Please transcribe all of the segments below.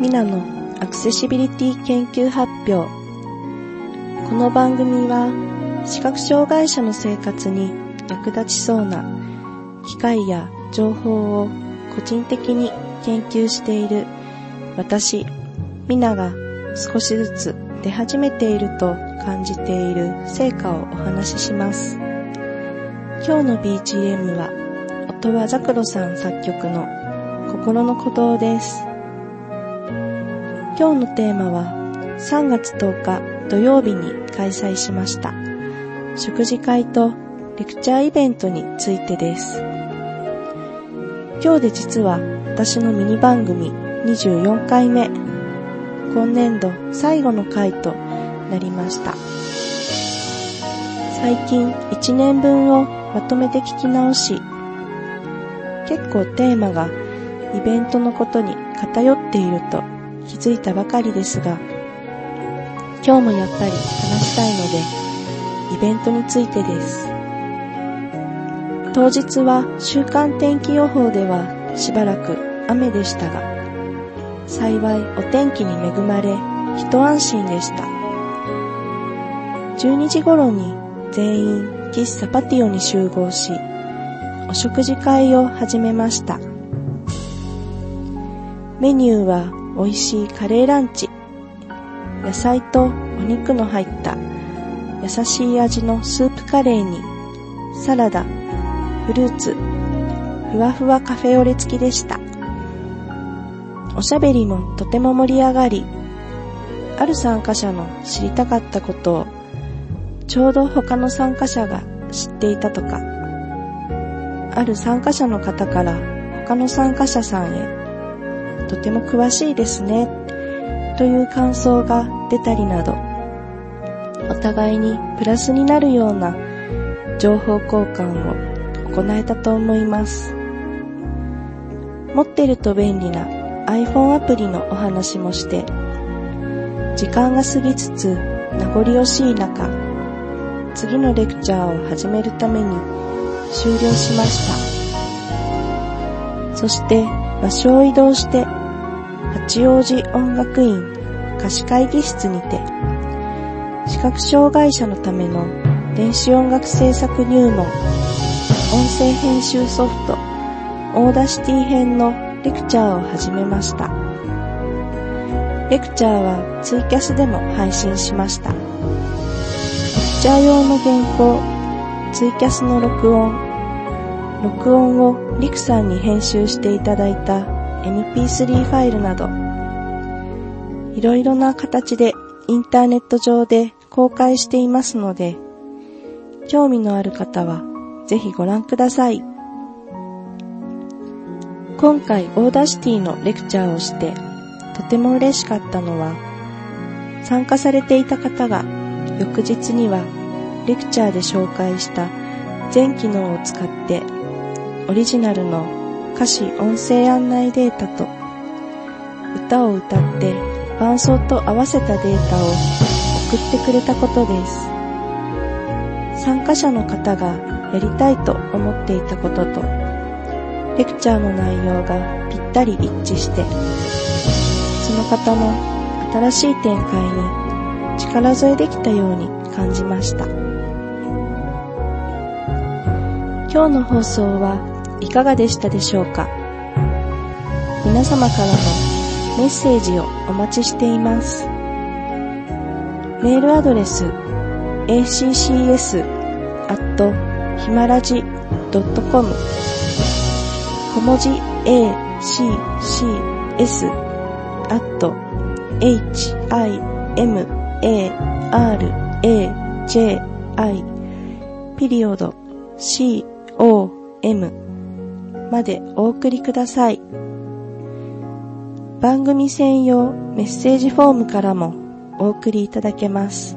ミナのアクセシビリティ研究発表この番組は視覚障害者の生活に役立ちそうな機械や情報を個人的に研究している私、ミナが少しずつ出始めていると感じている成果をお話しします。今日の BGM は音羽ザクロさん作曲の心の鼓動です。今日のテーマは3月10日土曜日に開催しました食事会とレクチャーイベントについてです。今日で実は私のミニ番組24回目、今年度最後の回となりました。最近1年分をまとめて聞き直し、結構テーマがイベントのことに偏っていると気づいたばかりですが、今日もやっぱり話したいので、イベントについてです。当日は週間天気予報ではしばらく雨でしたが、幸いお天気に恵まれ、一安心でした。12時頃に全員喫茶パティオに集合し、お食事会を始めました。メニューは美味しいカレーランチ、野菜とお肉の入った優しい味のスープカレーに、サラダ、フルーツ、ふわふわカフェオレ付きでした。おしゃべりもとても盛り上がり、ある参加者の知りたかったことを、ちょうど他の参加者が知っていたとか、ある参加者の方から他の参加者さんへとても詳しいですね、という感想が出たりなど、お互いにプラスになるような情報交換を行えたと思います。持ってると便利な iPhone アプリのお話もして、時間が過ぎつつ名残惜しい中、次のレクチャーを始めるために終了しました。そして場所を移動して八王子音楽院貸し会議室にて、視覚障害者のための電子音楽制作入門、音声編集ソフト、 Audacity 編のレクチャーを始めました。レクチャーはツイキャスでも配信しました。レクチャー用の原稿、ツイキャスの録音、録音をリクさんに編集していただいた MP3 ファイルなど、いろいろな形でインターネット上で公開していますので、興味のある方はぜひご覧ください。今回 Audacity のレクチャーをしてとても嬉しかったのは、参加されていた方が翌日にはレクチャーで紹介した全機能を使ってオリジナルの歌詞音声案内データと歌を歌って伴奏と合わせたデータを送ってくれたことです。参加者の方がやりたいと思っていたこととレクチャーの内容がぴったり一致してその方の新しい展開に力添えできたように感じました。今日の放送はいかがでしたでしょうか？皆様からのメッセージをお待ちしています。メールアドレス accs アットひまらじ .com 小文字 a c c s アット h i m a r a j i ピリオド c o m までお送りください。番組専用メッセージフォームからもお送りいただけます。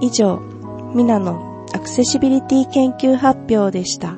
以上、ミナのアクセシビリティ研究発表でした。